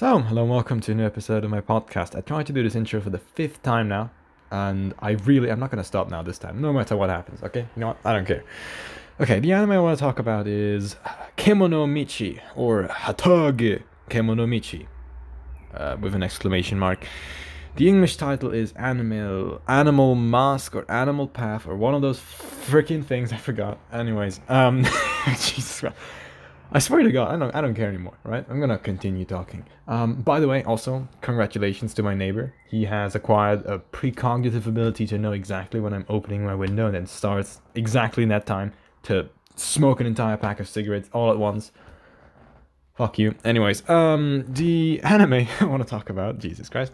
So, hello and welcome to a new episode of my podcast. I tried to do this intro for the fifth time now, and I really, I'm not going to stop now this time, no matter what happens, okay? You know what? I don't care. Okay, the anime I want to talk about is Kemono Michi, or Hataage Kemono Michi, uh, with an exclamation mark. The English title is Animal Animal Mask or Animal Path or one of those freaking things I forgot. Anyways, um, Jesus Christ. I swear to God, I don't, I don't care anymore, right? I'm gonna continue talking. Um, by the way, also, congratulations to my neighbor. He has acquired a precognitive ability to know exactly when I'm opening my window and then starts exactly in that time to smoke an entire pack of cigarettes all at once. Fuck you. Anyways, um, the anime I want to talk about, Jesus Christ.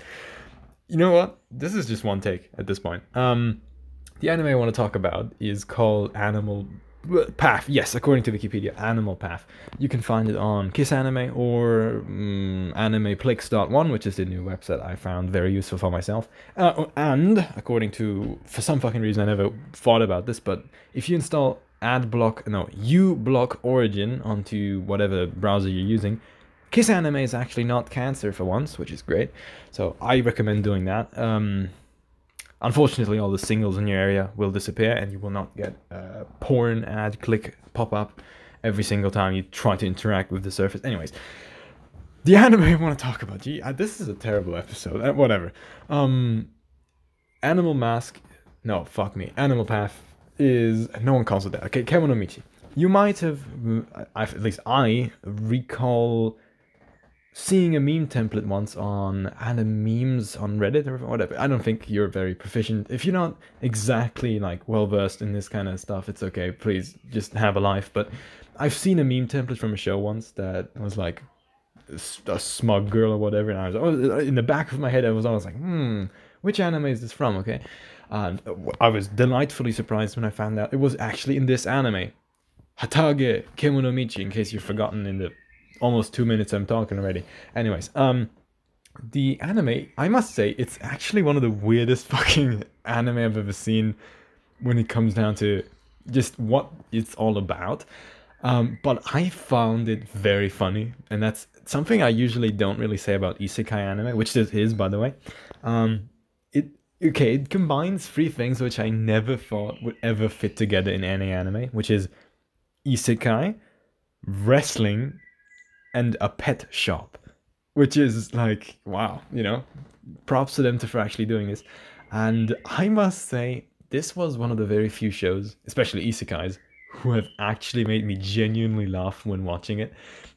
You know what? This is just one take at this point. Um, the anime I want to talk about is called Animal Path, yes, according to Wikipedia, Animal Path. You can find it on Kiss Anime or um, AnimePlix.one, which is the new website I found very useful for myself. Uh, and according to, for some fucking reason, I never thought about this, but if you install AdBlock, no, uBlock Origin onto whatever browser you're using, Kiss Anime is actually not cancer for once, which is great. So I recommend doing that. Um, Unfortunately, all the singles in your area will disappear, and you will not get a porn ad click pop up every single time you try to interact with the surface. Anyways, the anime I want to talk about. Gee, uh, this is a terrible episode. Uh, whatever. Um, Animal Mask. No, fuck me. Animal Path is no one calls it that. Okay, Kemono Michi. You might I've, at least I recall seeing a meme template once on anime memes on Reddit or whatever. I don't think you're very proficient. If you're not exactly like well versed in this kind of stuff, it's okay. Please just have a life. But I've seen a meme template from a show once that was like a smug girl or whatever, and I was oh, in the back of my head. I was always like, hmm, which anime is this from? Okay, and I was delightfully surprised when I found out it was actually in this anime, Hataage Kemono Michi. In case you've forgotten in the almost two minutes I'm talking already. Anyways, um, the anime, I must say, it's actually one of the weirdest fucking anime I've ever seen when it comes down to just what it's all about. Um, but I found it very funny, and that's something I usually don't really say about isekai anime, which this is, by the way. Um, it okay, it combines three things which I never thought would ever fit together in any anime, which is isekai, wrestling, and a pet shop, which is like, wow, you know, props to them for actually doing this. And I must say, this was one of the very few shows, especially isekais, who have actually made me genuinely laugh when watching it.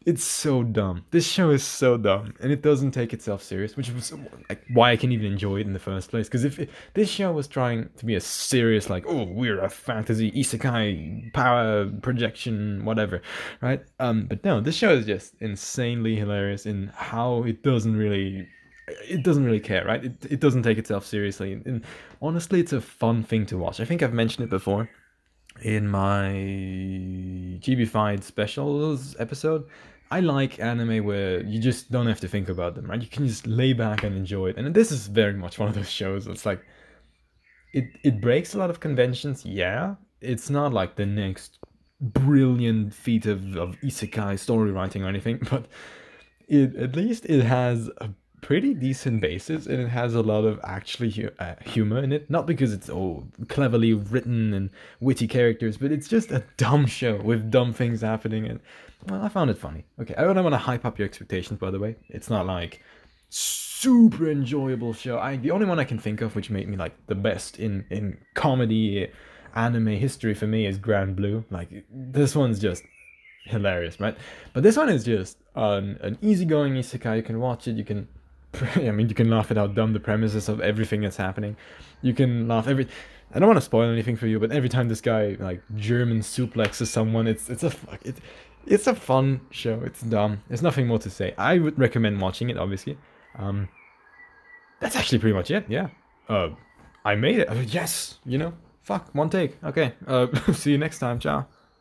It's so dumb. This show is so dumb, and it doesn't take itself serious, which is like, why I can even enjoy it in the first place. Because if it, this show was trying to be a serious, like, oh, we're a fantasy isekai power projection, whatever, right? Um, but no, this show is just insanely hilarious in how it doesn't really it doesn't really care, right? It, it doesn't take itself seriously. And honestly, it's a fun thing to watch. I think I've mentioned it before in my GB specials episode, I like anime where you just don't have to think about them, right? You can just lay back and enjoy it. And this is very much one of those shows. It's like it it breaks a lot of conventions, yeah. It's not like the next brilliant feat of, of isekai story writing or anything, but it at least it has a pretty decent basis and it has a lot of actually hu- uh, humor in it. Not because it's all cleverly written and witty characters but it's just a dumb show with dumb things happening and well i found it funny. Okay i don't want to hype up your expectations by the way. It's not like super enjoyable show. I the only one i can think of which made me like the best in in comedy anime history for me is grand blue. Like this one's just hilarious right? But this one is just an, an easygoing isekai. You can watch it you can I mean, you can laugh at how dumb the premises of everything that's happening. You can laugh every. I don't want to spoil anything for you, but every time this guy like German suplexes someone, it's it's a fuck it, it's a fun show. It's dumb. There's nothing more to say. I would recommend watching it. Obviously, um, that's actually pretty much it. Yeah. Uh, I made it. yes. You know. Fuck. One take. Okay. Uh, see you next time. Ciao.